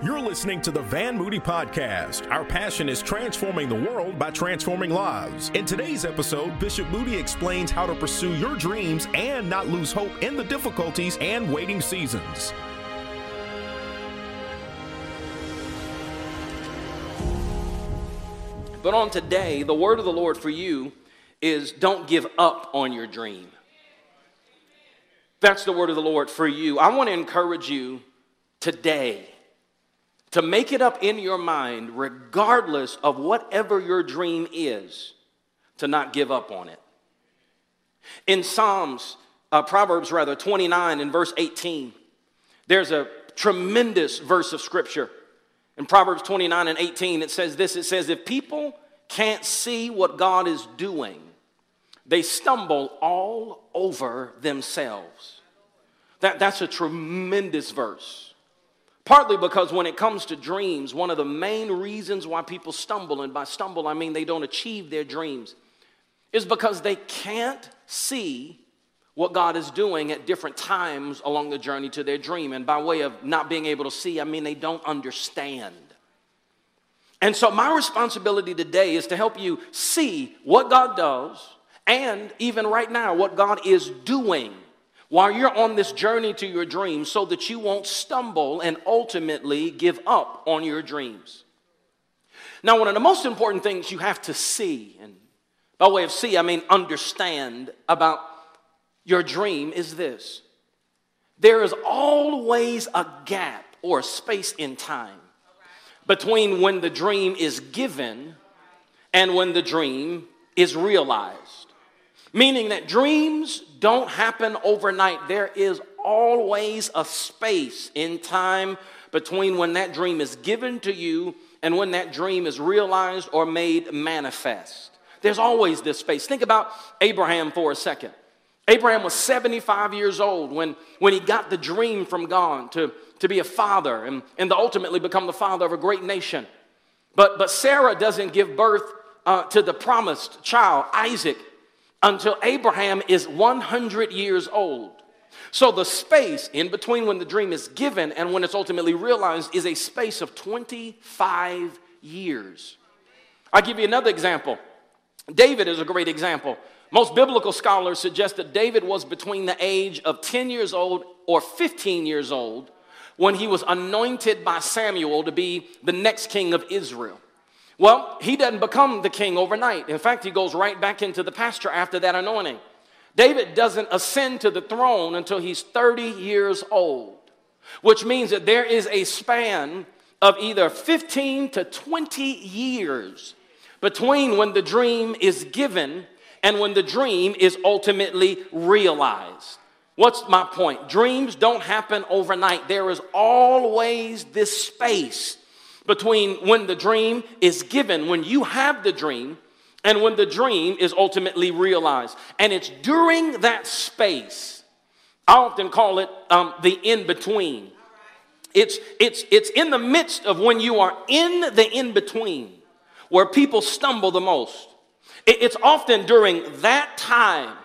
You're listening to the Van Moody Podcast. Our passion is transforming the world by transforming lives. In today's episode, Bishop Moody explains how to pursue your dreams and not lose hope in the difficulties and waiting seasons. But on today, the word of the Lord for you is don't give up on your dream. That's the word of the Lord for you. I want to encourage you today to make it up in your mind, regardless of whatever your dream is, to not give up on it. In Psalms, uh, Proverbs rather, 29 and verse 18, there's a tremendous verse of scripture. In Proverbs 29 and 18, it says this it says, If people can't see what God is doing, they stumble all over themselves. That, that's a tremendous verse. Partly because when it comes to dreams, one of the main reasons why people stumble, and by stumble I mean they don't achieve their dreams, is because they can't see what God is doing at different times along the journey to their dream. And by way of not being able to see, I mean they don't understand. And so, my responsibility today is to help you see what God does, and even right now, what God is doing while you're on this journey to your dreams so that you won't stumble and ultimately give up on your dreams. Now, one of the most important things you have to see, and by way of see, I mean understand about your dream, is this there is always a gap or a space in time between when the dream is given and when the dream is realized. Meaning that dreams don't happen overnight. There is always a space in time between when that dream is given to you and when that dream is realized or made manifest. There's always this space. Think about Abraham for a second. Abraham was 75 years old when, when he got the dream from God to, to be a father and, and to ultimately become the father of a great nation. But, but Sarah doesn't give birth uh, to the promised child, Isaac, until Abraham is 100 years old. So the space in between when the dream is given and when it's ultimately realized is a space of 25 years. I'll give you another example. David is a great example. Most biblical scholars suggest that David was between the age of 10 years old or 15 years old when he was anointed by Samuel to be the next king of Israel. Well, he doesn't become the king overnight. In fact, he goes right back into the pasture after that anointing. David doesn't ascend to the throne until he's 30 years old, which means that there is a span of either 15 to 20 years between when the dream is given and when the dream is ultimately realized. What's my point? Dreams don't happen overnight. There is always this space between when the dream is given, when you have the dream, and when the dream is ultimately realized. And it's during that space, I often call it um, the in between. It's, it's, it's in the midst of when you are in the in between where people stumble the most. It, it's often during that time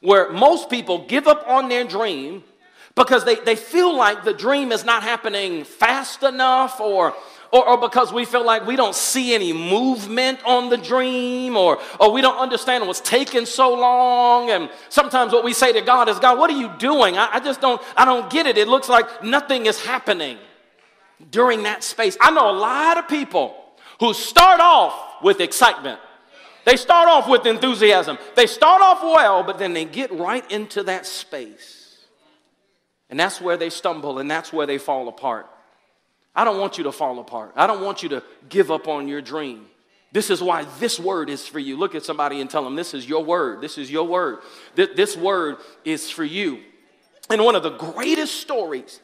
where most people give up on their dream because they, they feel like the dream is not happening fast enough or or, or because we feel like we don't see any movement on the dream, or, or we don't understand what's taking so long. And sometimes what we say to God is, God, what are you doing? I, I just don't, I don't get it. It looks like nothing is happening during that space. I know a lot of people who start off with excitement. They start off with enthusiasm. They start off well, but then they get right into that space. And that's where they stumble and that's where they fall apart. I don't want you to fall apart. I don't want you to give up on your dream. This is why this word is for you. Look at somebody and tell them, This is your word. This is your word. This word is for you. And one of the greatest stories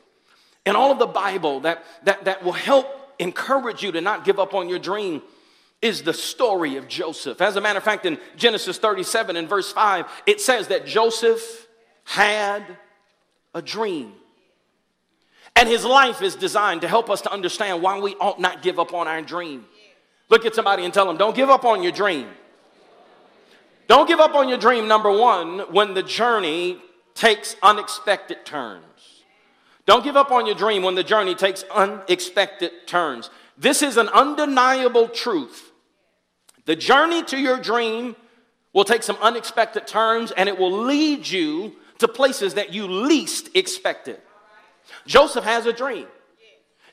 in all of the Bible that, that, that will help encourage you to not give up on your dream is the story of Joseph. As a matter of fact, in Genesis 37 and verse 5, it says that Joseph had a dream. And his life is designed to help us to understand why we ought not give up on our dream. Look at somebody and tell them, don't give up on your dream. Don't give up on your dream, number one, when the journey takes unexpected turns. Don't give up on your dream when the journey takes unexpected turns. This is an undeniable truth. The journey to your dream will take some unexpected turns and it will lead you to places that you least expected. Joseph has a dream.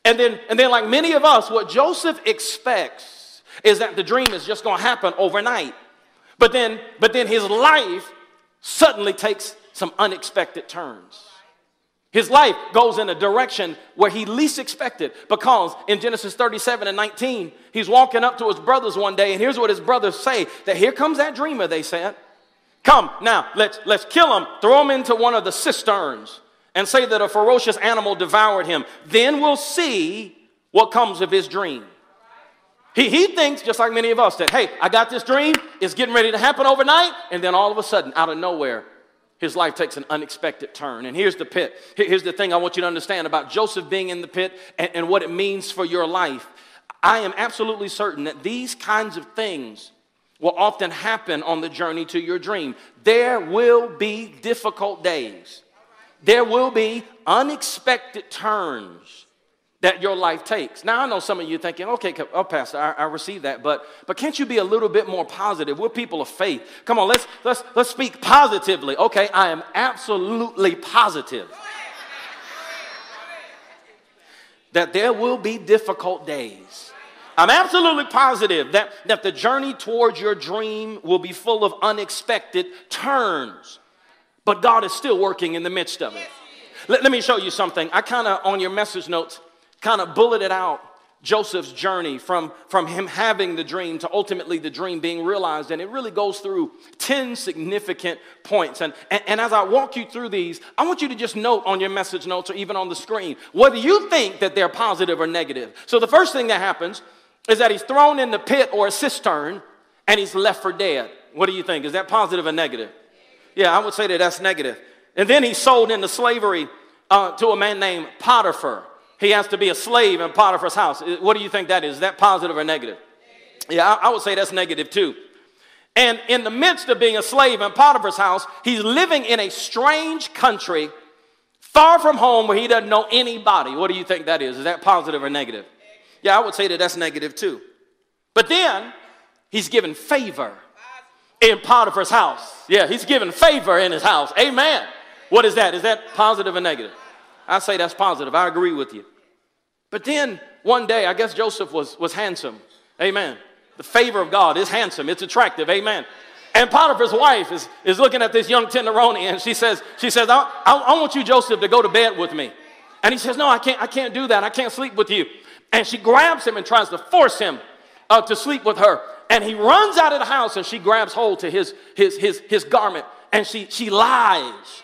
And then, and then, like many of us, what Joseph expects is that the dream is just going to happen overnight. But then, but then his life suddenly takes some unexpected turns. His life goes in a direction where he least expected because in Genesis 37 and 19, he's walking up to his brothers one day, and here's what his brothers say that here comes that dreamer, they said. Come, now, let's, let's kill him, throw him into one of the cisterns, and say that a ferocious animal devoured him. Then we'll see what comes of his dream. He, he thinks, just like many of us, that, hey, I got this dream, it's getting ready to happen overnight, and then all of a sudden, out of nowhere, his life takes an unexpected turn. And here's the pit. Here's the thing I want you to understand about Joseph being in the pit and, and what it means for your life. I am absolutely certain that these kinds of things will often happen on the journey to your dream. There will be difficult days, there will be unexpected turns that your life takes. Now, I know some of you thinking, okay, oh, Pastor, I, I receive that, but, but can't you be a little bit more positive? We're people of faith. Come on, let's, let's, let's speak positively. Okay, I am absolutely positive that there will be difficult days. I'm absolutely positive that, that the journey towards your dream will be full of unexpected turns, but God is still working in the midst of it. Let, let me show you something. I kind of, on your message notes, kind of bulleted out Joseph's journey from, from him having the dream to ultimately the dream being realized. And it really goes through 10 significant points. And, and, and, as I walk you through these, I want you to just note on your message notes or even on the screen whether you think that they're positive or negative. So the first thing that happens is that he's thrown in the pit or a cistern and he's left for dead. What do you think? Is that positive or negative? Yeah, I would say that that's negative. And then he's sold into slavery uh, to a man named Potiphar. He has to be a slave in Potiphar's house. What do you think that is? Is that positive or negative? Yeah, I, I would say that's negative too. And in the midst of being a slave in Potiphar's house, he's living in a strange country, far from home, where he doesn't know anybody. What do you think that is? Is that positive or negative? Yeah, I would say that that's negative too. But then he's given favor in Potiphar's house. Yeah, he's given favor in his house. Amen. What is that? Is that positive or negative? I say that's positive. I agree with you. But then one day, I guess Joseph was, was handsome. Amen. The favor of God is handsome, it's attractive. Amen. And Potiphar's wife is, is looking at this young tenderoni and she says, she says I, I, I want you, Joseph, to go to bed with me. And he says, No, I can't, I can't do that. I can't sleep with you. And she grabs him and tries to force him uh, to sleep with her. And he runs out of the house and she grabs hold to his, his, his, his garment and she, she lies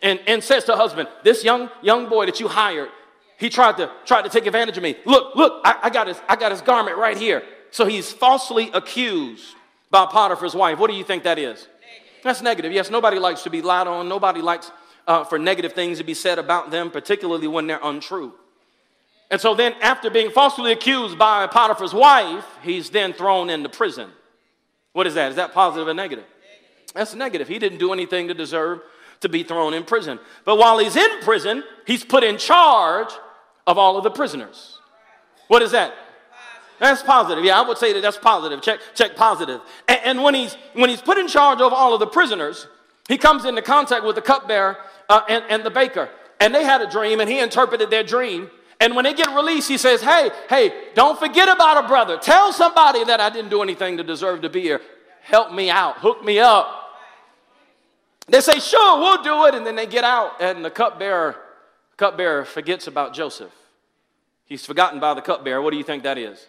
and, and says to her husband, This young, young boy that you hired, he tried to, tried to take advantage of me. Look, look, I, I, got his, I got his garment right here. So he's falsely accused by Potiphar's wife. What do you think that is? Negative. That's negative. Yes, nobody likes to be lied on. Nobody likes uh, for negative things to be said about them, particularly when they're untrue. And so then, after being falsely accused by Potiphar's wife, he's then thrown into prison. What is that? Is that positive or negative? That's negative. He didn't do anything to deserve to be thrown in prison. But while he's in prison, he's put in charge of all of the prisoners. What is that? That's positive. Yeah, I would say that that's positive. Check, check positive. And, and when he's when he's put in charge of all of the prisoners, he comes into contact with the cupbearer uh, and, and the baker. And they had a dream, and he interpreted their dream. And when they get released, he says, Hey, hey, don't forget about a brother. Tell somebody that I didn't do anything to deserve to be here. Help me out, hook me up. They say, sure, we'll do it. And then they get out, and the cupbearer, cupbearer forgets about Joseph. He's forgotten by the cupbearer. What do you think that is? Negative.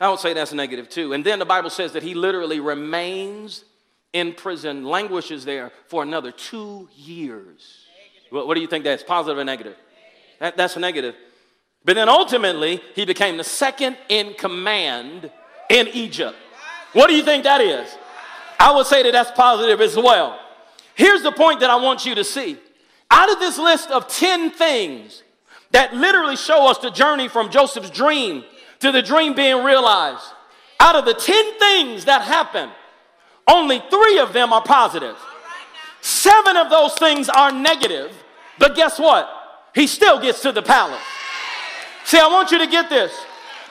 I would say that's negative too. And then the Bible says that he literally remains in prison, languishes there for another two years. What, what, do you think that's? Positive or negative? That, that's negative. But then ultimately, he became the second in command in Egypt. What do you think that is? I would say that that's positive as well. Here's the point that I want you to see. Out of this list of 10 things that literally show us the journey from Joseph's dream to the dream being realized, out of the 10 things that happen, only three of them are positive. Seven of those things are negative, but guess what? he still gets to the palace. See, I want you to get this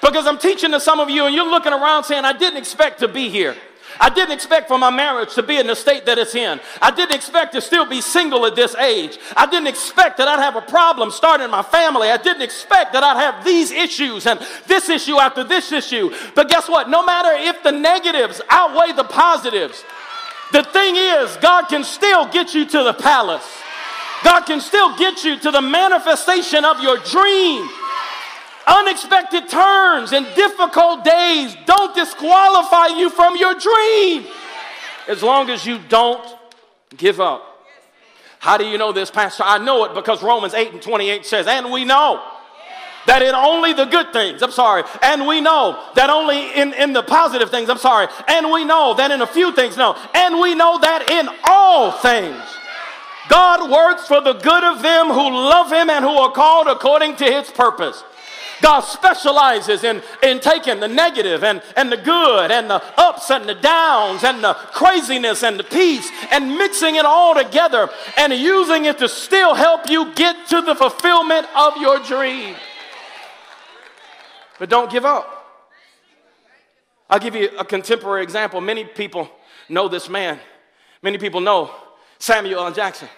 because I'm teaching to some of you and you're looking around saying, I didn't expect to be here. I didn't expect for my marriage to be in the state that it's in. I didn't expect to still be single at this age. I didn't expect that I'd have a problem starting my family. I didn't expect that I'd have these issues and this issue after this issue. But guess what? No matter if the negatives outweigh the positives, the thing is, God can still get you to the palace. God can still get you to the manifestation of your dream. Unexpected turns and difficult days don't disqualify you from your dream as long as you don't give up. How do you know this, Pastor? I know it because Romans 8 and 28 says, and we know that in only the good things, I'm sorry, and we know that only in, in the positive things, I'm sorry, and we know that in a few things, no, and we know that in all things, God works for the good of them who love Him and who are called according to His purpose. God specializes in, in taking the negative and, and the good and the ups and the downs and the craziness and the peace and mixing it all together and using it to still help you get to the fulfillment of your dream. But don't give up. I'll give you a contemporary example. Many people know this man. Many people know Samuel L. Jackson.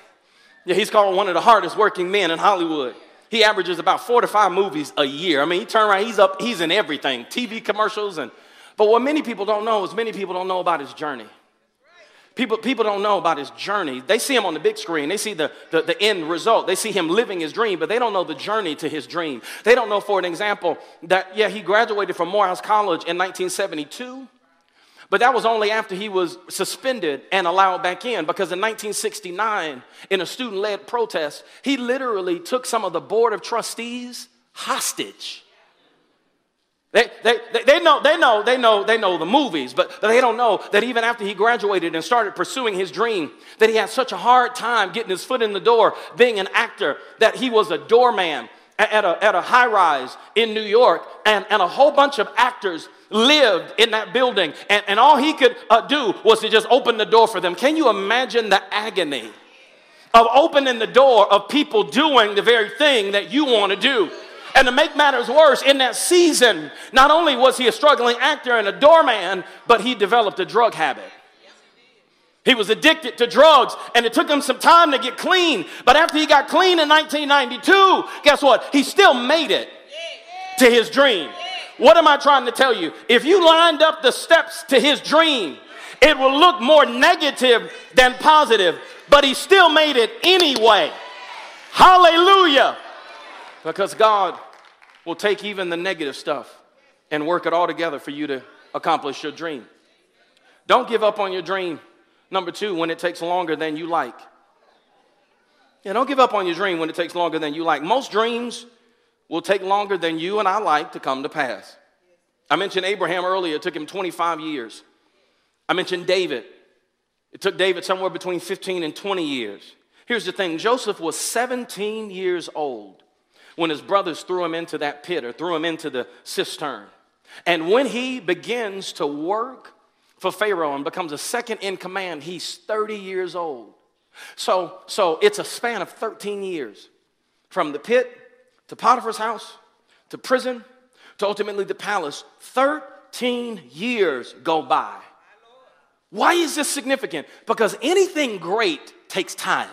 Yeah, he's called one of the hardest working men in Hollywood. He averages about four to five movies a year. I mean, he turn around, he's up, he's in everything, TV commercials and but what many people don't know is many people don't know about his journey. People, people don't know about his journey. They see him on the big screen. They see the, the, the, end result. They see him living his dream, but they don't know the journey to his dream. They don't know, for an example, that, yeah, he graduated from Morehouse College in 1972. But that was only after he was suspended and allowed back in because in 1969, in a student led protest, he literally took some of the board of trustees hostage. They, they, they, know, they, know, they, know, they know the movies, but, they don't know that even after he graduated and started pursuing his dream, that he had such a hard time getting his foot in the door, being an actor, that he was a doorman at a, at a high rise in New York, and, and a whole bunch of actors lived in that building, and, and all he could uh, do was to just open the door for them. Can you imagine the agony of opening the door of people doing the very thing that you want to do? And to make matters worse, in that season, not only was he a struggling actor and a doorman, but he developed a drug habit. He was addicted to drugs, and it took him some time to get clean. But after he got clean in 1992, guess what? He still made it to his dream. What am I trying to tell you? If you lined up the steps to his dream, it will look more negative than positive, but he still made it anyway. Hallelujah. Because God will take even the negative stuff and work it all together for you to accomplish your dream. Don't give up on your dream. Number two, when it takes longer than you like. Yeah, don't give up on your dream when it takes longer than you like. Most dreams will take longer than you and I like to come to pass. I mentioned Abraham earlier, it took him 25 years. I mentioned David. It took David somewhere between 15 and 20 years. Here's the thing Joseph was 17 years old when his brothers threw him into that pit or threw him into the cistern. And when he begins to work for Pharaoh and becomes a second in command, he's 30 years old. So, so it's a span of 13 years from the pit to Potiphar's house, to prison, to ultimately the palace. 13 years go by. Why is this significant? Because anything great takes time.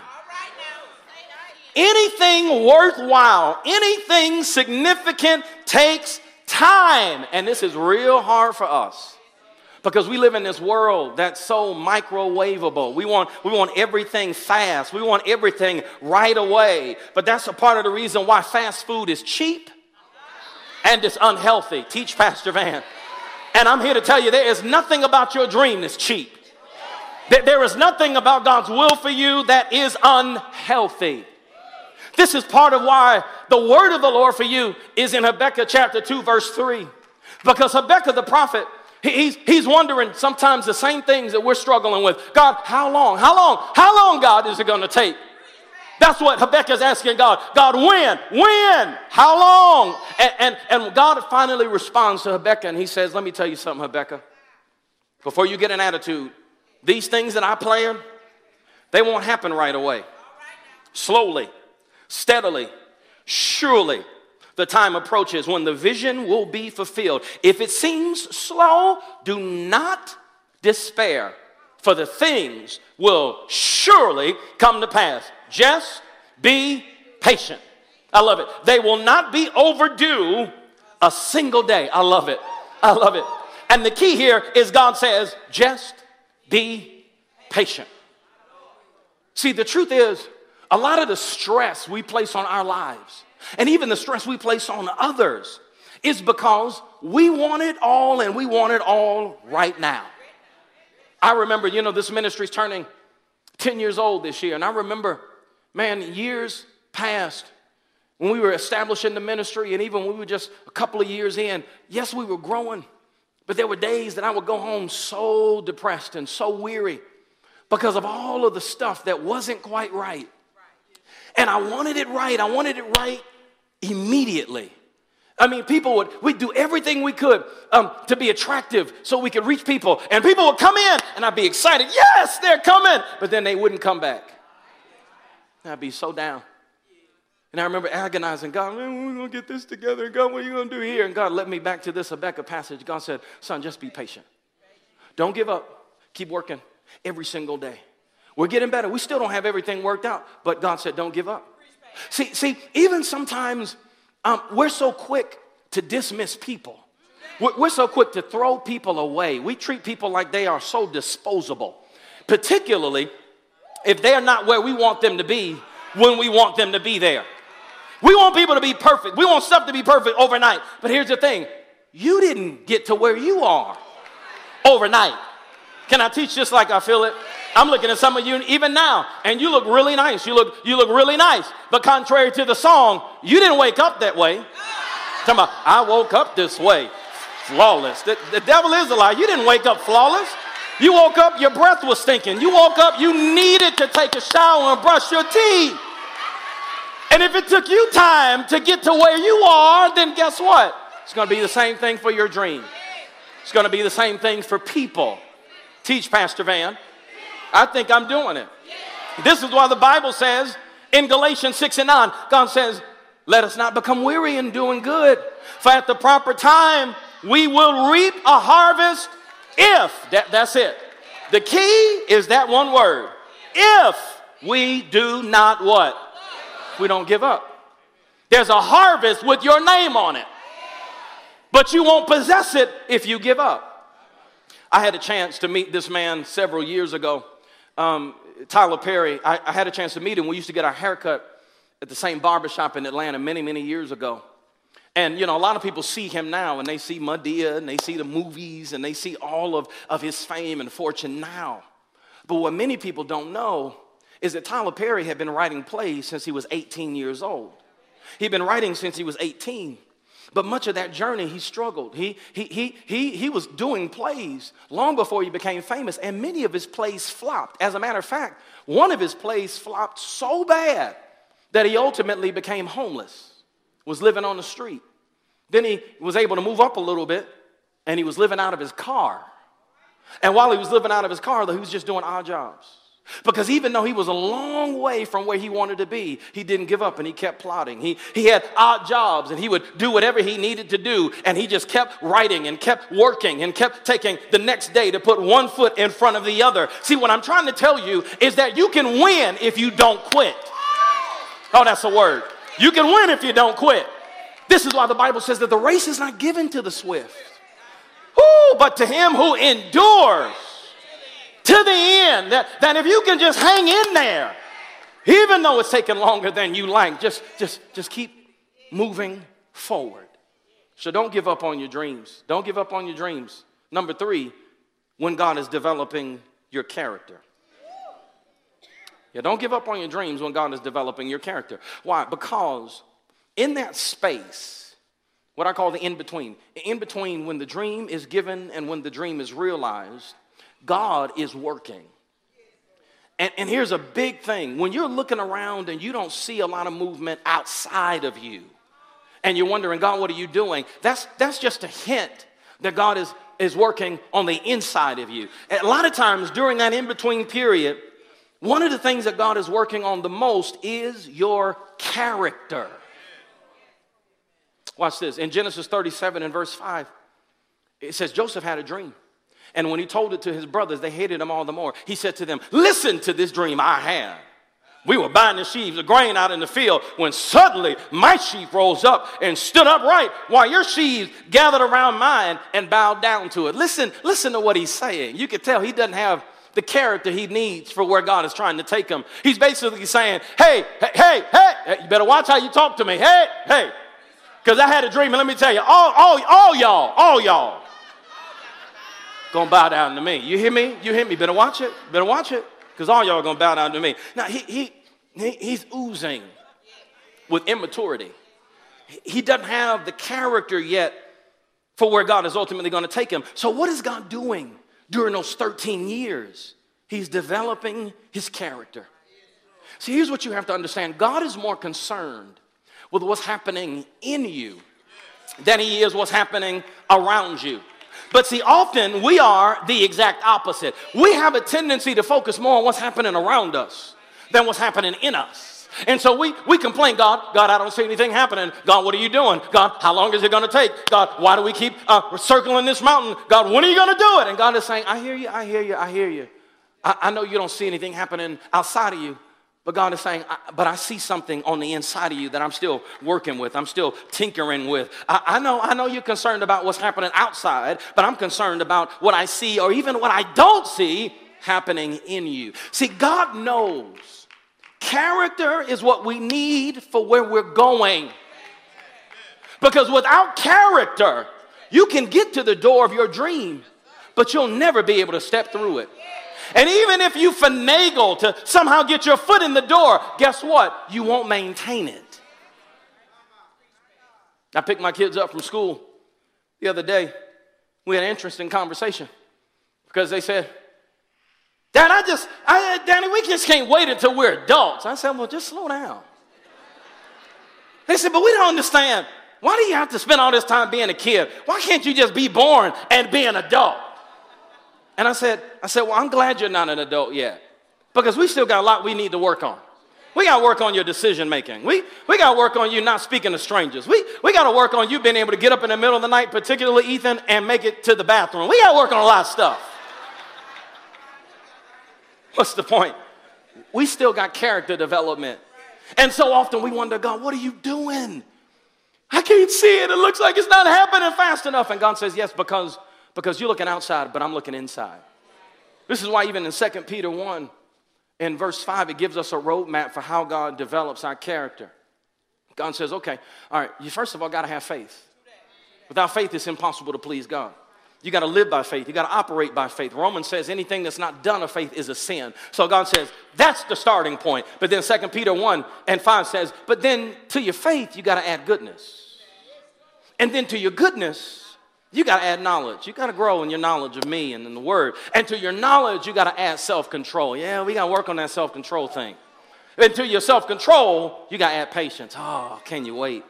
Anything worthwhile, anything significant takes time. And this is real hard for us because we live in this world that's so microwavable. We want, we want everything fast, we want everything right away. But that's a part of the reason why fast food is cheap and it's unhealthy. Teach Pastor Van. And I'm here to tell you there is nothing about your dream that's cheap. There is nothing about God's will for you that is unhealthy. This is part of why the word of the Lord for you is in Habakkuk chapter 2, verse 3. Because Habakkuk the prophet He's, he's wondering sometimes the same things that we're struggling with. God, how long? How long? How long, God, is it going to take? That's what Habakkuk is asking God. God, when? When? How long? And, and, and God finally responds to Habakkuk and he says, Let me tell you something, Habakkuk. Before you get an attitude, these things that I plan, they won't happen right away. Slowly, steadily, surely the time approaches when the vision will be fulfilled. If it seems slow, do not despair, for the things will surely come to pass. Just be patient. I love it. They will not be overdue a single day. I love it. I love it. And the key here is God says, just be patient. See, the truth is, a lot of the stress we place on our lives, and even the stress we place on others, is because we want it all and we want it all right now. I remember, you know, this ministry's turning 10 years old this year, and I remember, man, years past when we were establishing the ministry, and even when we were just a couple of years in, yes, we were growing, but there were days that I would go home so depressed and so weary because of all of the stuff that wasn't quite right. And I wanted it right. I wanted it right immediately. I mean, people would, we'd do everything we could um, to be attractive so we could reach people. And people would come in, and I'd be excited. Yes, they're coming. But then they wouldn't come back. I'd be so down. And I remember agonizing, God, man, we're going to get this together. God, what are you going to do here? And God led me back to this Habakkuk passage. God said, Son, just be patient. Don't give up. Keep working every single day. We're getting better. We still don't have everything worked out, but God said, Don't give up. See, see, even sometimes um, we're so quick to dismiss people. We're, we're so quick to throw people away. We treat people like they are so disposable, particularly if they're not where we want them to be when we want them to be there. We want people to be perfect. We want stuff to be perfect overnight. But here's the thing you didn't get to where you are overnight. Can I teach just like I feel it? I'm looking at some of you even now, and you look really nice. You look, you look really nice. But contrary to the song, you didn't wake up that way. Talking about, I woke up this way, flawless. The, the devil is a lie. You didn't wake up flawless. You woke up, your breath was stinking. You woke up, you needed to take a shower and brush your teeth. And if it took you time to get to where you are, then guess what? It's going to be the same thing for your dream. It's going to be the same thing for people. Teach, Pastor Van. I think I'm doing it. This is why the Bible says in Galatians 6 and 9, God says, Let us not become weary in doing good, for at the proper time we will reap a harvest if. That, that's it. The key is that one word. If we do not what? we don't give up. There's a harvest with your name on it, but you won't possess it if you give up. I had a chance to meet this man several years ago, um, Tyler Perry. I, I had a chance to meet him. We used to get our haircut at the same barbershop in Atlanta many, many years ago. And, you know, a lot of people see him now and they see Madea and they see the movies and they see all of, of his fame and fortune now. But what many people don't know is that Tyler Perry had been writing plays since he was 18 years old. He'd been writing since he was 18. But much of that journey, he struggled. He, he, he, he, he was doing plays long before he became famous, and many of his plays flopped. As a matter of fact, one of his plays flopped so bad that he ultimately became homeless, was living on the street. Then he was able to move up a little bit, and he was living out of his car. And while he was living out of his car, though, he was just doing odd jobs. Because even though he was a long way from where he wanted to be, he didn't give up and he kept plotting. He, he had odd jobs and he would do whatever he needed to do. And he just kept writing and kept working and kept taking the next day to put one foot in front of the other. See, what I'm trying to tell you is that you can win if you don't quit. Oh, that's a word. You can win if you don't quit. This is why the Bible says that the race is not given to the swift, Ooh, but to him who endures to the end. That, that if you can just hang in there, even though it's taking longer than you like, just, just, just keep moving forward. So don't give up on your dreams. Don't give up on your dreams. Number three, when God is developing your character. Yeah, don't give up on your dreams when God is developing your character. Why? Because in that space, what I call the in between, in between when the dream is given and when the dream is realized, God is working. And, and here's a big thing when you're looking around and you don't see a lot of movement outside of you, and you're wondering, God, what are you doing? That's, that's just a hint that God is, is working on the inside of you. A lot of times during that in between period, one of the things that God is working on the most is your character. Watch this. In Genesis 37 and verse 5, it says Joseph had a dream. And when he told it to his brothers, they hated him all the more. He said to them, Listen to this dream I had. We were binding sheaves of grain out in the field when suddenly my sheaf rose up and stood upright while your sheaves gathered around mine and bowed down to it. Listen, listen to what he's saying. You can tell he doesn't have the character he needs for where God is trying to take him. He's basically saying, Hey, hey, hey, hey, you better watch how you talk to me. Hey, hey. Because I had a dream, and let me tell you, all, all, all y'all, all y'all, gonna bow down to me. You hear me? You hear me? Better watch it. Better watch it because all y'all are to bow down to me. Now, he, he, he, he's oozing with immaturity. He doesn't have the character yet for where God is ultimately to take him. So, what is God doing during those 13 years? He's developing his character. See, here's what you have to understand God is more concerned with what's happening in you than he is what's happening around you. But see, often we are the exact opposite. We have a tendency to focus more on what's happening around us than what's happening in us. And so we, we complain, God, God, I don't see anything happening. God, what are you doing? God, how long is it going to take? God, why do we keep uh, circling this mountain? God, when are you going to do it? And God is saying, I hear you, I hear you, I hear you. I, I know you don't see anything happening outside of you, but God is saying, but I see something on the inside of you that I'm still working with. I'm still tinkering with. I, I, know, I know you're concerned about what's happening outside, but I'm concerned about what I see or even what I don't see happening in you. See, God knows character is what we need for where we're going. Because without character, you can get to the door of your dream, but you'll never be able to step through it. And even if you finagle to somehow get your foot in the door, guess what? You won't maintain it. I picked my kids up from school the other day. We had an interesting conversation because they said, Dad, I just, I, Danny, we just can't wait until we're adults. I said, Well, just slow down. They said, But we don't understand. Why do you have to spend all this time being a kid? Why can't you just be born and be an adult? And I said, I said, well, I'm glad you're not an adult yet because we still got a lot we need to work on. We got to work on your decision making. We, we got to work on you not speaking to strangers. We, we got to work on you being able to get up in the middle of the night, particularly Ethan, and make it to the bathroom. We got to work on a lot of stuff. What's the point? We still got character development. And so often we wonder, God, what are you doing? I can't see it. It looks like it's not happening fast enough. And God says, Yes, because because you're looking outside, but I'm looking inside. This is why, even in 2 Peter 1, in verse 5, it gives us a roadmap for how God develops our character. God says, okay, all right, you first of all got to have faith. Without faith, it's impossible to please God. You got to live by faith. You got to operate by faith. Romans says anything that's not done of faith is a sin. So God says that's the starting point. But then 2 Peter 1 and 5 says, but then to your faith, you got to add goodness. And then to your goodness, you got to add knowledge. You got to grow in your knowledge of me and in the word. And to your knowledge, you got to add self control. Yeah, we got to work on that self control thing. And to your self control, you got to add patience. Oh, can you wait?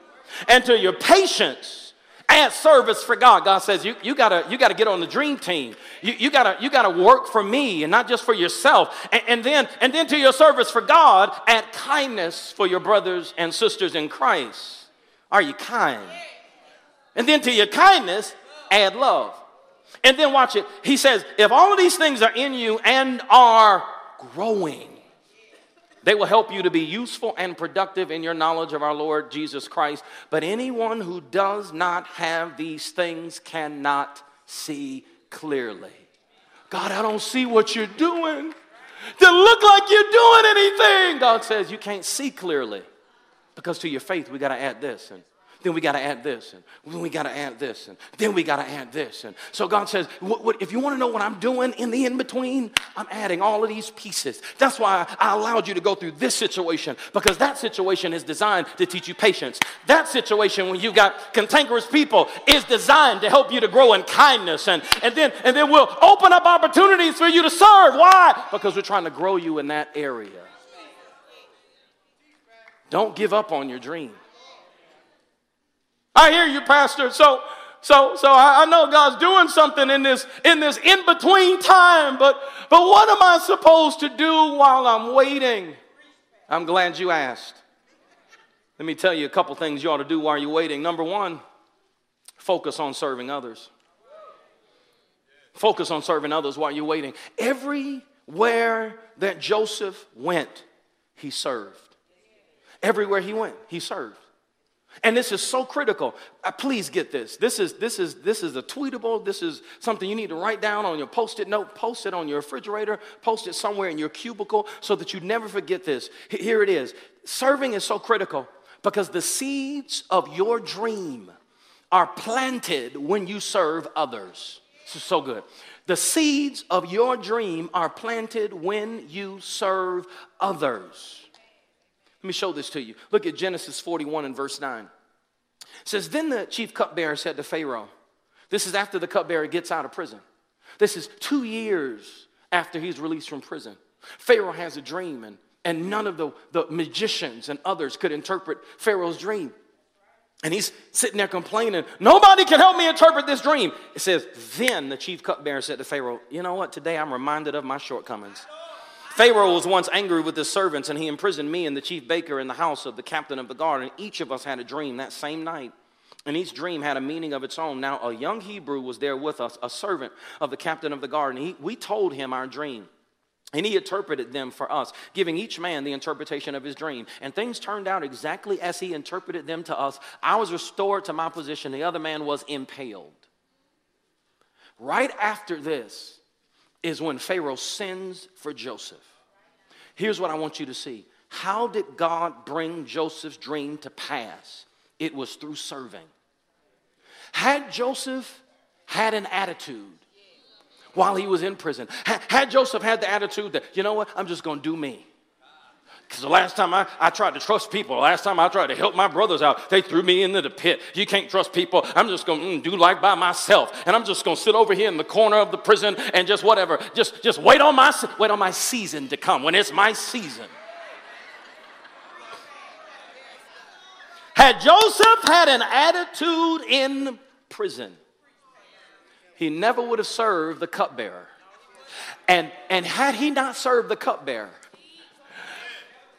And to your patience, add service for God. God says you, you gotta you gotta get on the dream team. You, you gotta you gotta work for me and not just for yourself. And, and then and then to your service for God, add kindness for your brothers and sisters in Christ. Are you kind? And then to your kindness, add love. And then watch it. He says, if all of these things are in you and are growing, they will help you to be useful and productive in your knowledge of our Lord Jesus Christ. But anyone who does not have these things cannot see clearly. God, I don't see what you're doing. To look like you're doing anything. God says you can't see clearly because to your faith we got to add this and then we got to add this, and then we got to add this, and then we got to add this. And so God says, what, what, if you want to know what I'm doing in the in between, I'm adding all of these pieces. That's why I allowed you to go through this situation, because that situation is designed to teach you patience. That situation, when you've got cantankerous people, is designed to help you to grow in kindness. And, and, then, and then we'll open up opportunities for you to serve. Why? Because we're trying to grow you in that area. Don't give up on your dream. I hear you, Pastor. So, so, so I, I know God's doing something in this, in this in between time, but, but what am I supposed to do while I'm waiting? I'm glad you asked. Let me tell you a couple things you ought to do while you're waiting. Number one, focus on serving others. Focus on serving others while you're waiting. Everywhere that Joseph went, he served. Everywhere he went, he served. And this is so critical. Uh, please get this. This is this is this is a tweetable. This is something you need to write down on your post-it note, post it on your refrigerator, post it somewhere in your cubicle so that you never forget this. Here it is. Serving is so critical because the seeds of your dream are planted when you serve others. This is so good. The seeds of your dream are planted when you serve others. Let me show this to you. Look at Genesis 41 and verse 9. It says, Then the chief cupbearer said to Pharaoh, This is after the cupbearer gets out of prison. This is two years after he's released from prison. Pharaoh has a dream, and, and none of the, the magicians and others could interpret Pharaoh's dream. And he's sitting there complaining, Nobody can help me interpret this dream. It says, Then the chief cupbearer said to Pharaoh, You know what? Today I'm reminded of my shortcomings. Pharaoh was once angry with his servants, and he imprisoned me and the chief baker in the house of the captain of the guard. And each of us had a dream that same night. And each dream had a meaning of its own. Now, a young Hebrew was there with us, a servant of the captain of the guard. And he, we told him our dream. And he interpreted them for us, giving each man the interpretation of his dream. And things turned out exactly as he interpreted them to us. I was restored to my position, the other man was impaled. Right after this, is when Pharaoh sends for Joseph. Here's what I want you to see. How did God bring Joseph's dream to pass? It was through serving. Had Joseph had an attitude while he was in prison, had Joseph had the attitude that, you know what, I'm just gonna do me. Because the last time I, I tried to trust people, the last time I tried to help my brothers out, they threw me into the pit. You can't trust people. I'm just going to mm, do life by myself. And I'm just going to sit over here in the corner of the prison and just whatever. Just, just wait, on my, wait on my season to come when it's my season. Had Joseph had an attitude in prison, he never would have served the cupbearer. And, and had he not served the cupbearer,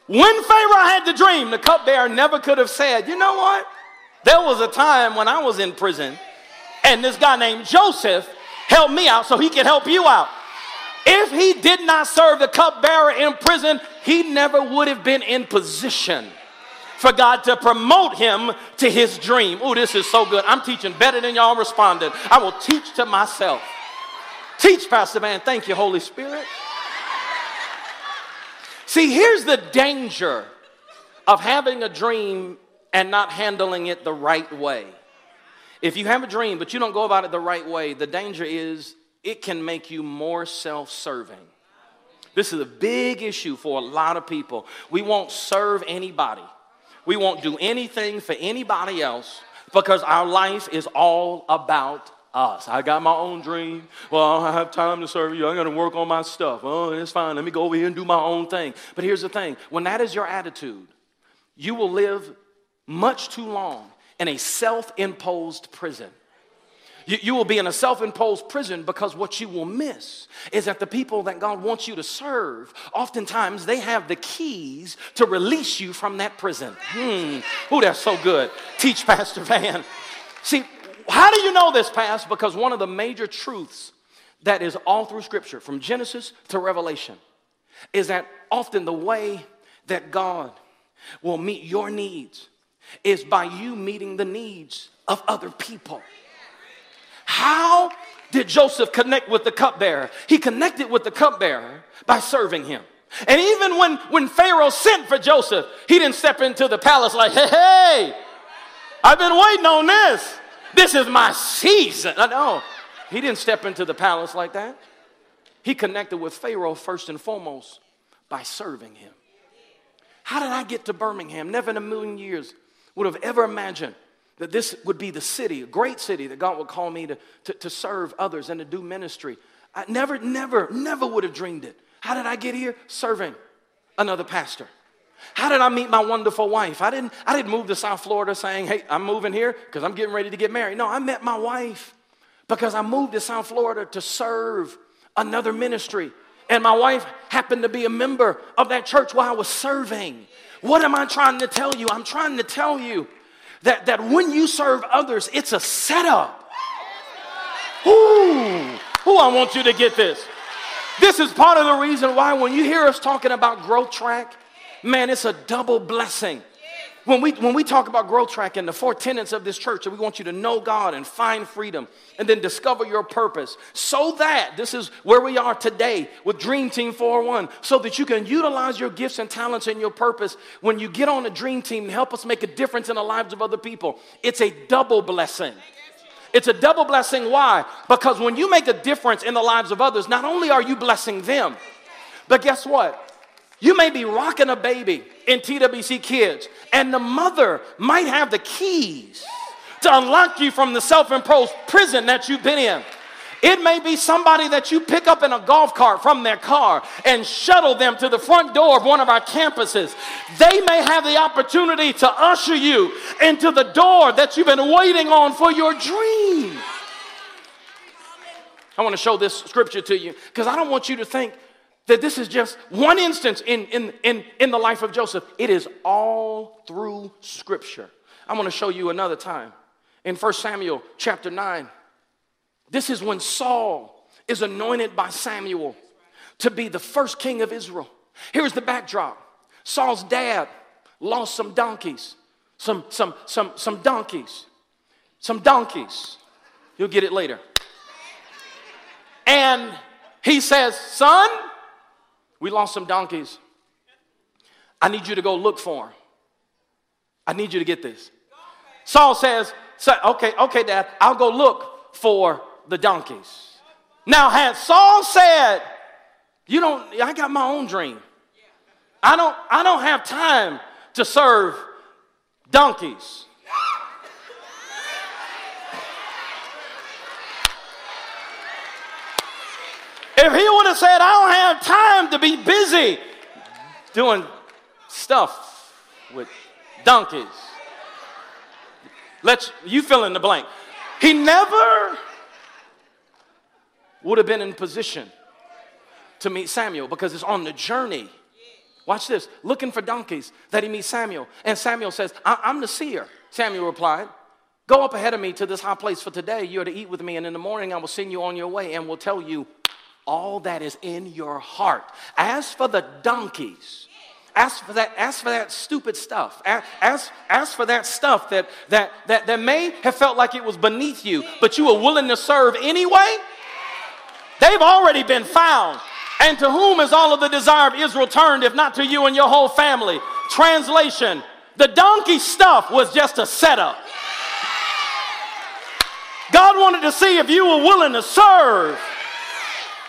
when Pharaoh had the dream, the cupbearer never could have said, You know what? There was a time when I was in prison, and this guy named Joseph helped me out so he could help you out. If he did not serve the cupbearer in prison, he never would have been in position for God to promote him to his dream. Oh, this is so good. I'm teaching better than y'all responded. I will teach to myself. Teach, Pastor Van. Thank you, Holy Spirit. See, here's the danger of having a dream and not handling it the right way. If you have a dream but you don't go about it the right way, the danger is it can make you more self serving. This is a big issue for a lot of people. We won't serve anybody, we won't do anything for anybody else because our life is all about us. I got my own dream. Well, I don't have time to serve you. I'm going to work on my stuff. Oh, it's fine. Let me go over here and do my own thing. But here's the thing when that is your attitude, you will live much too long in a self imposed prison. You, you, will be in a self imposed prison because what you will miss is that the people that God wants you to serve, oftentimes they have the keys to release you from that prison. Hmm. Oh, that's so good. Teach Pastor Van. See, how do you know this, Pass? Because one of the major truths that is all through Scripture, from Genesis to Revelation, is that often the way that God will meet your needs is by you meeting the needs of other people. How did Joseph connect with the cupbearer? He connected with the cupbearer by serving him. And even when, when Pharaoh sent for Joseph, he didn't step into the palace like, hey, hey, I've been waiting on this. This is my season. No, he didn't step into the palace like that. He connected with Pharaoh first and foremost by serving him. How did I get to Birmingham? Never in a million years would have ever imagined that this would be the city, a great city that God would call me to, to, to serve others and to do ministry. I never, never, never would have dreamed it. How did I get here? Serving another pastor. How did I meet my wonderful wife? I didn't, I didn't move to South Florida saying, hey, I'm moving here because I'm getting ready to get married. No, I met my wife because I moved to South Florida to serve another ministry. And my wife happened to be a member of that church while I was serving. What am I trying to tell you? I'm trying to tell you that, that when you serve others, it's a setup. Ooh, ooh, I want you to get this. This is part of the reason why when you hear us talking about growth track, man, it's a double blessing. When we, when we talk about growth track and the four tenets of this church, we want you to know God and find freedom and then discover your purpose so that this is where we are today with Dream Team 401 so that you can utilize your gifts and talents and your purpose when you get on a dream team and help us make a difference in the lives of other people. It's a double blessing. It's a double blessing. Why? Because when you make a difference in the lives of others, not only are you blessing them, but guess what? You may be rocking a baby in TWC Kids, and the mother might have the keys to unlock you from the self imposed prison that you've been in. It may be somebody that you pick up in a golf cart from their car and shuttle them to the front door of one of our campuses. They may have the opportunity to usher you into the door that you've been waiting on for your dream. I want to show this scripture to you because I don't want you to think that this is just one instance in, in, in, in the life of Joseph. It is all through scripture. I want to show you another time in 1 Samuel chapter 9. This is when Saul is anointed by Samuel to be the first king of Israel. Here's the backdrop Saul's dad lost some donkeys, some, some, some, some donkeys, some donkeys. You'll get it later. And he says, Son, we lost some donkeys. I need you to go look for them. I need you to get this. Saul says, Okay, okay, Dad, I'll go look for the donkeys. Now, had Saul said, You don't, I got my own dream. I don't, I don't have time to serve donkeys. If he would have said, I don't have time doing stuff with donkeys, let's you fill in the blank. He never would have been in position to meet Samuel because it's on the journey. Watch this, looking for donkeys that he meets Samuel. And Samuel says, I'm the seer. Samuel replied, Go up ahead of me to this high place for today. You are to eat with me, and in the morning I will send you on your way and will tell you all that is in your heart. As for the donkeys, ask for that, ask for that stupid stuff. Ask, ask for that stuff that, that, that, that may have felt like it was beneath you, but you were willing to serve anyway. They've already been found. And to whom is all of the desire of Israel turned, if not to you and your whole family? Translation The donkey stuff was just a setup. God wanted to see if you were willing to serve.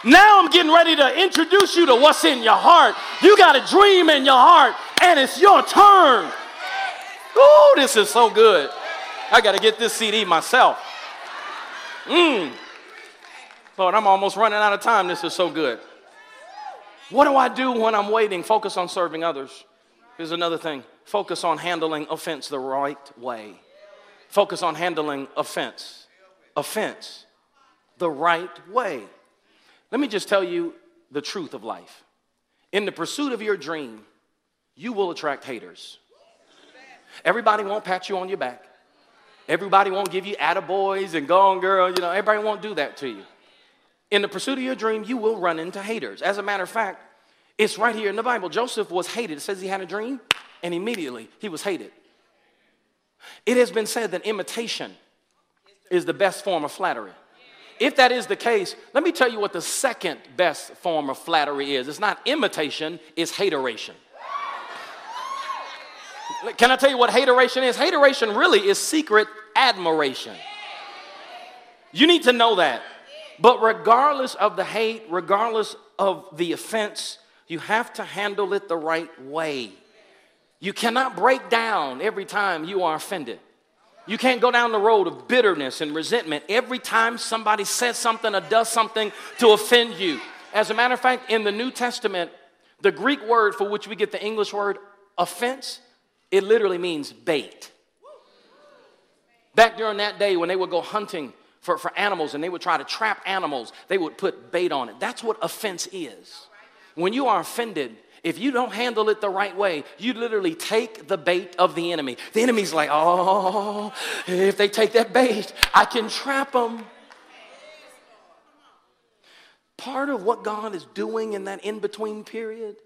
Now I'm getting ready to introduce you to what's in your heart. You got a dream in your heart, and it's your turn. Oh, this is so good. I got to get this CD myself. Mmm. Lord, I'm almost running out of time. This is so good. What do I do when I'm waiting? Focus on serving others. Here's another thing focus on handling offense the right way. Focus on handling offense. Offense the right way. Let me just tell you the truth of life. In the pursuit of your dream, you will attract haters. Everybody won't pat you on your back. Everybody won't give you attaboys and go on, girl. You know, everybody won't do that to you. In the pursuit of your dream, you will run into haters. As a matter of fact, it's right here in the Bible. Joseph was hated. It says he had a dream, and immediately he was hated. It has been said that imitation is the best form of flattery. If that is the case, let me tell you what the second best form of flattery is. It's not imitation, it's hateration. Can I tell you what hateration is? Hateration really is secret admiration. You need to know that. But regardless of the hate, regardless of the offense, you have to handle it the right way. You cannot break down every time you are offended. You can't go down the road of bitterness and resentment every time somebody says something or does something to offend you. As a matter of fact, in the New Testament, the Greek word for which we get the English word offense, it literally means bait. Back during that day when they would go hunting for, for animals and they would try to trap animals, they would put bait on it. That's what offense is. When you are offended, if you don't handle it the right way, you literally take the bait of the enemy. The enemy's like, oh, if they take that bait, I can trap them. Part of what God is doing in that in between period,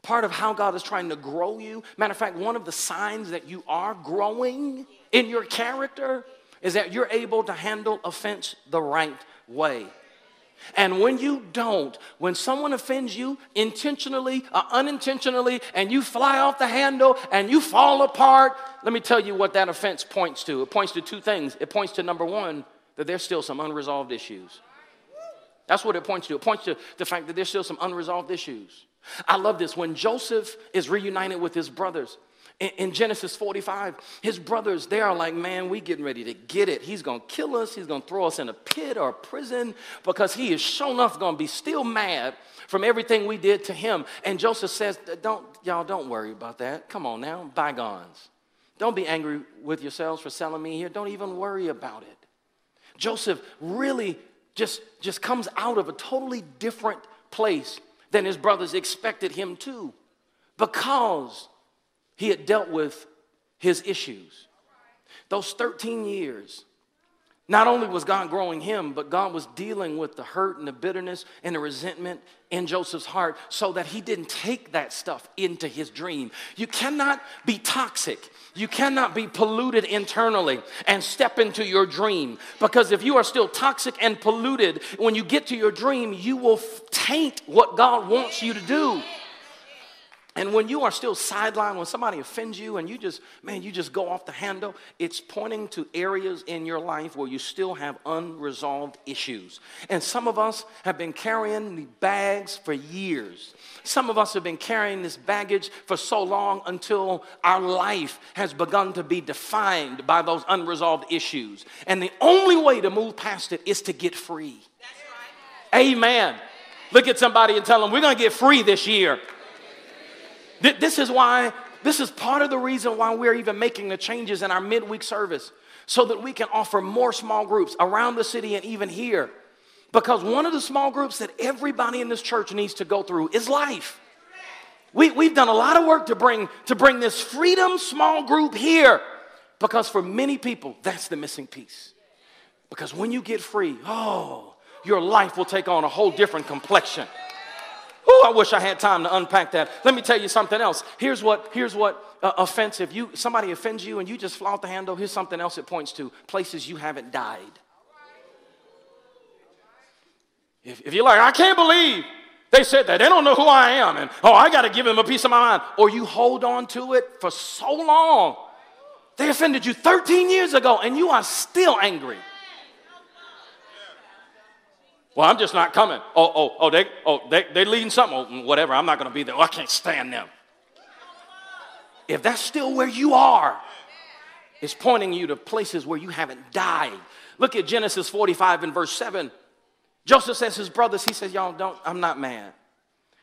part of how God is trying to grow you, matter of fact, one of the signs that you are growing in your character is that you're able to handle offense the right way. And when you don't, when someone offends you intentionally or unintentionally, and you fly off the handle and you fall apart, let me tell you what that offense points to. It points to two things. It points to number one, that there's still some unresolved issues. That's what it points to. It points to the fact that there's still some unresolved issues. I love this. When Joseph is reunited with his brothers, in, Genesis 45, his brothers, they are like, man, we getting ready to get it. He's going to kill us. He's going to throw us in a pit or a prison because he is sure enough going to be still mad from everything we did to him. And Joseph says, don't, y'all don't worry about that. Come on now, bygones. Don't be angry with yourselves for selling me here. Don't even worry about it. Joseph really just, just comes out of a totally different place than his brothers expected him to because he had dealt with his issues. Those 13 years, not only was God growing him, but God was dealing with the hurt and the bitterness and the resentment in Joseph's heart so that he didn't take that stuff into his dream. You cannot be toxic. You cannot be polluted internally and step into your dream. Because if you are still toxic and polluted, when you get to your dream, you will taint what God wants you to do. And when you are still sidelined, when somebody offends you and you just, man, you just go off the handle, it's pointing to areas in your life where you still have unresolved issues. And some of us have been carrying the bags for years. Some of us have been carrying this baggage for so long until our life has begun to be defined by those unresolved issues. And the only way to move past it is to get free. Right. Amen. Look at somebody and tell them, we're going to get free this year. This is why, this is part of the reason why we're even making the changes in our midweek service so that we can offer more small groups around the city and even here. Because one of the small groups that everybody in this church needs to go through is life. We, we've done a lot of work to bring, to bring this freedom small group here because for many people, that's the missing piece. Because when you get free, oh, your life will take on a whole different complexion. Oh, I wish I had time to unpack that. Let me tell you something else. Here's what, here's what uh, offensive. You somebody offends you and you just flout the handle. Here's something else it points to: places you haven't died. If, if you're like, I can't believe they said that, they don't know who I am, and oh, I got to give them a piece of my mind, or you hold on to it for so long. They offended you 13 years ago, and you are still angry. Well, I'm just not coming. Oh, oh, oh, they, oh, they, they're leading something. Oh, whatever. I'm not going to be there. Oh, I can't stand them. If that's still where you are, it's pointing you to places where you haven't died. Look at Genesis 45 and verse 7. Joseph says his brothers, he says, Y'all don't, I'm not mad.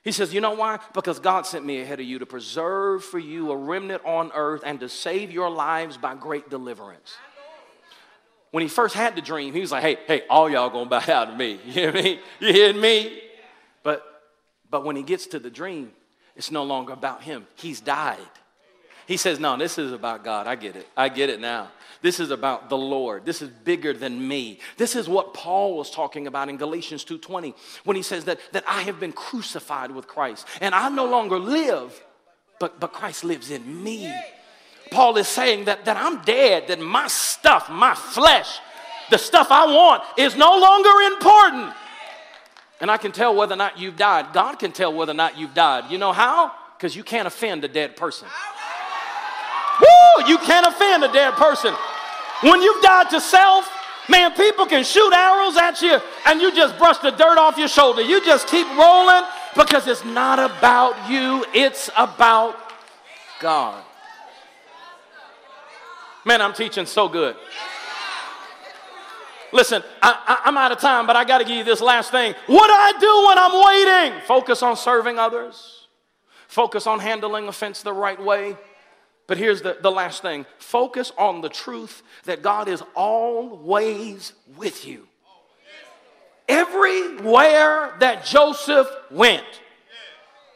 He says, You know why? Because God sent me ahead of you to preserve for you a remnant on earth and to save your lives by great deliverance when he first had the dream, he was like, hey, hey, all y'all gonna bow out to me. You hear me? You hear me? But but when he gets to the dream, it's no longer about him. He's died. He says, No, this is about God. I get it. I get it now. This is about the Lord. This is bigger than me. This is what Paul was talking about in Galatians 2:20 when he says that, that I have been crucified with Christ. And I no longer live, but, but Christ lives in me. Paul is saying that, that I'm dead, that my stuff, my flesh, the stuff I want is no longer important. And I can tell whether or not you've died. God can tell whether or not you've died. You know how? Because you can't offend a dead person. Woo! You can't offend a dead person. When you've died to self, man, people can shoot arrows at you and you just brush the dirt off your shoulder. You just keep rolling because it's not about you, it's about God. Man, I'm teaching so good. Listen, I, am out of time, but I got to give you this last thing. What do I do when I'm waiting? Focus on serving others, focus on handling offense the right way. But here's the, the last thing focus on the truth that God is always with you. Everywhere that Joseph went,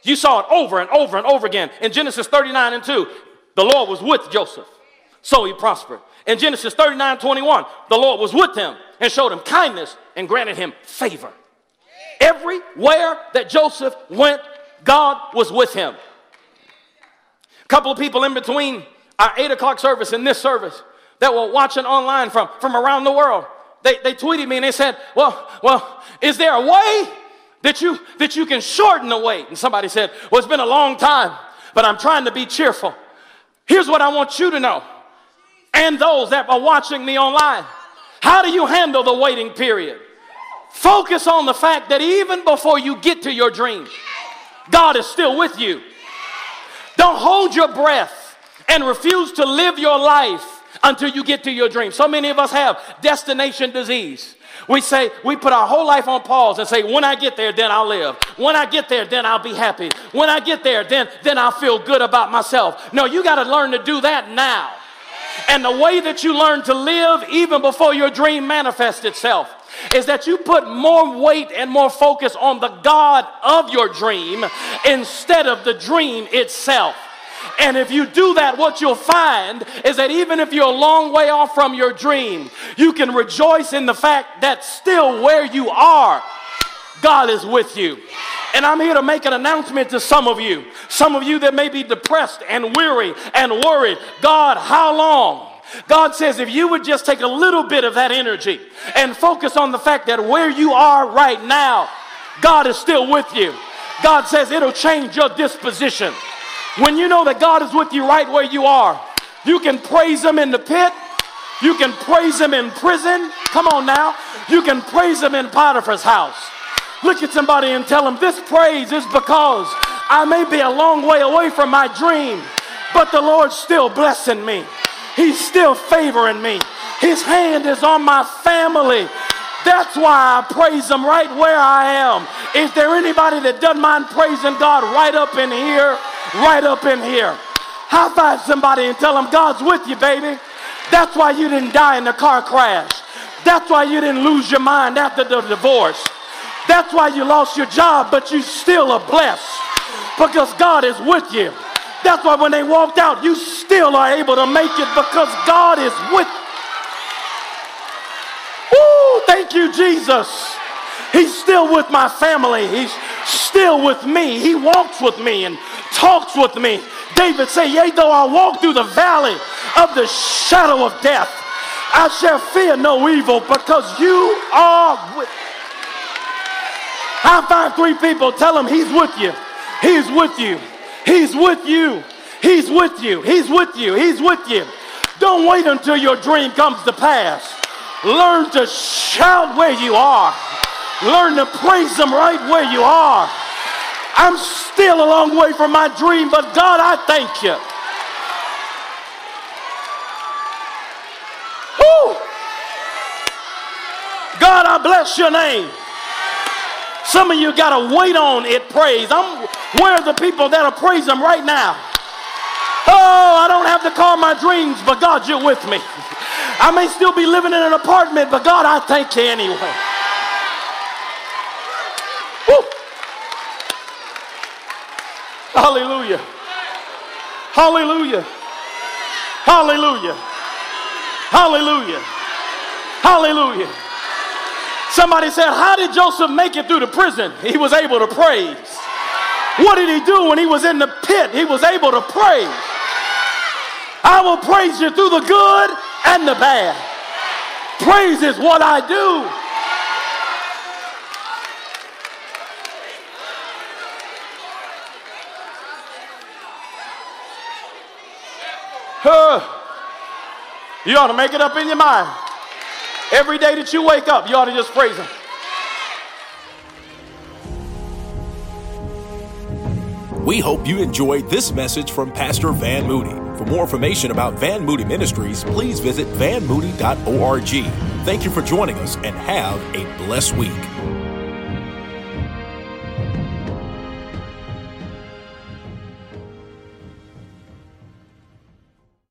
You saw it over and over and over again. In Genesis 39 and 2, the Lord was with Joseph, so he prospered. In Genesis 39 21, the Lord was with him and showed him kindness and granted him favor. Everywhere that Joseph went, God was with him. A couple of people in between our 8 o'clock service and this service that were watching online from, from around the world, they, they tweeted me and they said, Well, well, is there a way that you that you can shorten the wait? And somebody said, Well, it's been a long time, but I'm trying to be cheerful. Here's what I want you to know, and those that are watching me online. How do you handle the waiting period? Focus on the fact that even before you get to your dream, God is still with you. Don't hold your breath and refuse to live your life until you get to your dream. So many of us have destination disease. We say, we put our whole life on pause and say, when I get there, then I'll live. When I get there, then I'll be happy. When I get there, then, then I'll feel good about myself. No, you got to learn to do that now. And the way that you learn to live, even before your dream manifests itself, is that you put more weight and more focus on the God of your dream instead of the dream itself. And if you do that, what you'll find is that even if you're a long way off from your dream, you can rejoice in the fact that still where you are, God is with you. And I'm here to make an announcement to some of you, some of you that may be depressed and weary and worried. God, how long? God says if you would just take a little bit of that energy and focus on the fact that where you are right now, God is still with you. God says it'll change your disposition. When you know that God is with you right where you are, you can praise Him in the pit. You can praise Him in prison. Come on now. You can praise Him in Potiphar's house. Look at somebody and tell them, This praise is because I may be a long way away from my dream, but the Lord's still blessing me. He's still favoring me. His hand is on my family. That's why I praise Him right where I am. Is there anybody that doesn't mind praising God right up in here? right up in here. High five somebody and tell them God's with you, baby. That's why you didn't die in the car crash. That's why you didn't lose your mind after the divorce. That's why you lost your job, but you still are blessed because God is with you. That's why when they walked out, you still are able to make it because God is with you. Woo, thank you, Jesus. He's still with my family. He's still with me. He walks with me and talks with me. David said, Yea, though I walk through the valley of the shadow of death, I shall fear no evil because you are with High five three people, tell them he's with you. He's with you. He's with you. He's with you. He's with you. He's with you. Don't wait until your dream comes to pass. Learn to shout where you are. Learn to praise Him right where you are. I'm still a long way from my dream, but God, I thank you. Woo! God, I bless your name. Some of you got to wait on it, praise. I'm where are the people that'll praise right now? Oh, I don't have to call my dreams, but God, you're with me. I may still be living in an apartment, but God, I thank you anyway. Woo. Hallelujah. Hallelujah. Hallelujah. Hallelujah. Hallelujah. Somebody said, How did Joseph make it through the prison? He was able to praise. What did he do when he was in the pit? He was able to praise. I will praise you through the good and the bad. Praise is what I do. Huh. You ought to make it up in your mind. Every day that you wake up, you ought to just praise Him. We hope you enjoyed this message from Pastor Van Moody. For more information about Van Moody Ministries, please visit vanmoody.org. Thank you for joining us and have a blessed week.